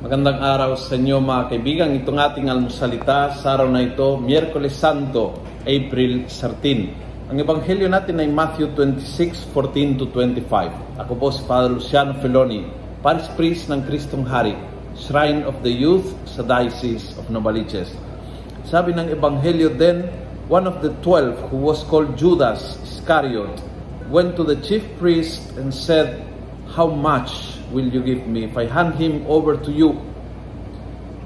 Magandang araw sa inyo mga kaibigan. Itong ating almusalita sa araw na ito, Miyerkules Santo, April 13. Ang ebanghelyo natin ay Matthew 26, 14 to 25. Ako po si Father Luciano Feloni, Paris Priest ng Kristong Hari, Shrine of the Youth sa Diocese of Novaliches. Sabi ng ebanghelyo then, one of the twelve who was called Judas Iscariot went to the chief priest and said, How much will you give me if I hand him over to you?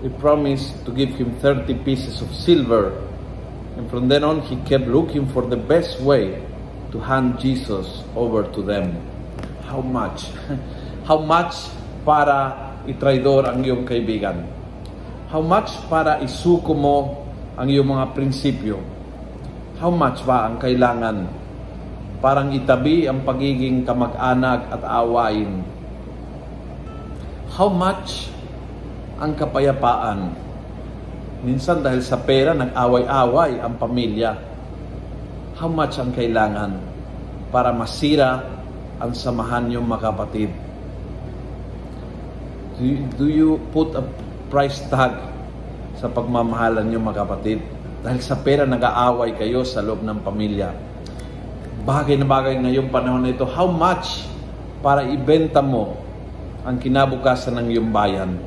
He promised to give him 30 pieces of silver. And from then on, he kept looking for the best way to hand Jesus over to them. How much? How much para itraidor ang iyong kaibigan? How much para isuko mo ang iyong mga prinsipyo? How much ba ang kailangan parang itabi ang pagiging kamag-anak at awain how much ang kapayapaan. Minsan dahil sa pera, nag-away-away ang pamilya. How much ang kailangan para masira ang samahan niyong makapatid? Do you, do you put a price tag sa pagmamahalan niyo makapatid? Dahil sa pera nag-aaway kayo sa loob ng pamilya. Bagay na bagay ngayong panahon na ito, how much para ibenta mo ang kinabukasan ng iyong bayan.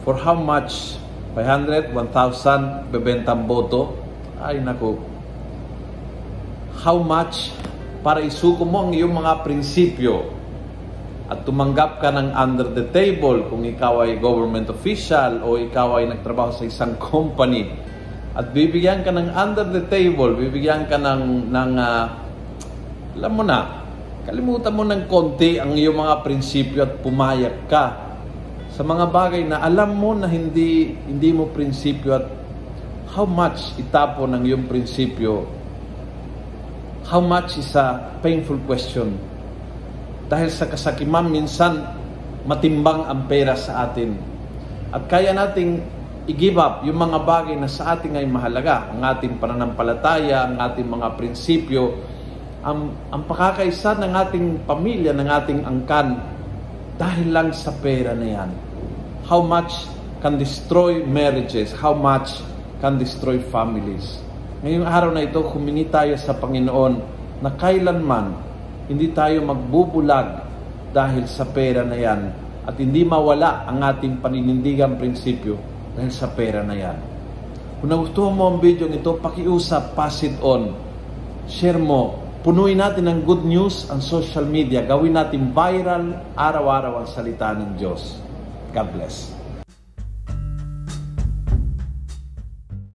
For how much? 500, 1,000, bebentang boto? Ay naku. How much para isuko mo ang iyong mga prinsipyo at tumanggap ka ng under the table kung ikaw ay government official o ikaw ay nagtrabaho sa isang company at bibigyan ka ng under the table, bibigyan ka ng, ng uh, alam mo na, Kalimutan mo ng konti ang iyong mga prinsipyo at pumayag ka sa mga bagay na alam mo na hindi hindi mo prinsipyo at how much itapon ang iyong prinsipyo how much is a painful question. Dahil sa kasakiman minsan matimbang ang pera sa atin. At kaya nating i-give up yung mga bagay na sa atin ay mahalaga ang ating pananampalataya ang ating mga prinsipyo ang, ang pakakaisa ng ating pamilya, ng ating angkan, dahil lang sa pera na yan. How much can destroy marriages? How much can destroy families? Ngayong araw na ito, humingi tayo sa Panginoon na kailanman hindi tayo magbubulag dahil sa pera na yan at hindi mawala ang ating paninindigang prinsipyo dahil sa pera na yan. Kung nagustuhan mo ang video ito, pakiusap, pass it on. Share mo Punuin natin ng good news ang social media. Gawin natin viral araw-araw ang salita ng Diyos. God bless.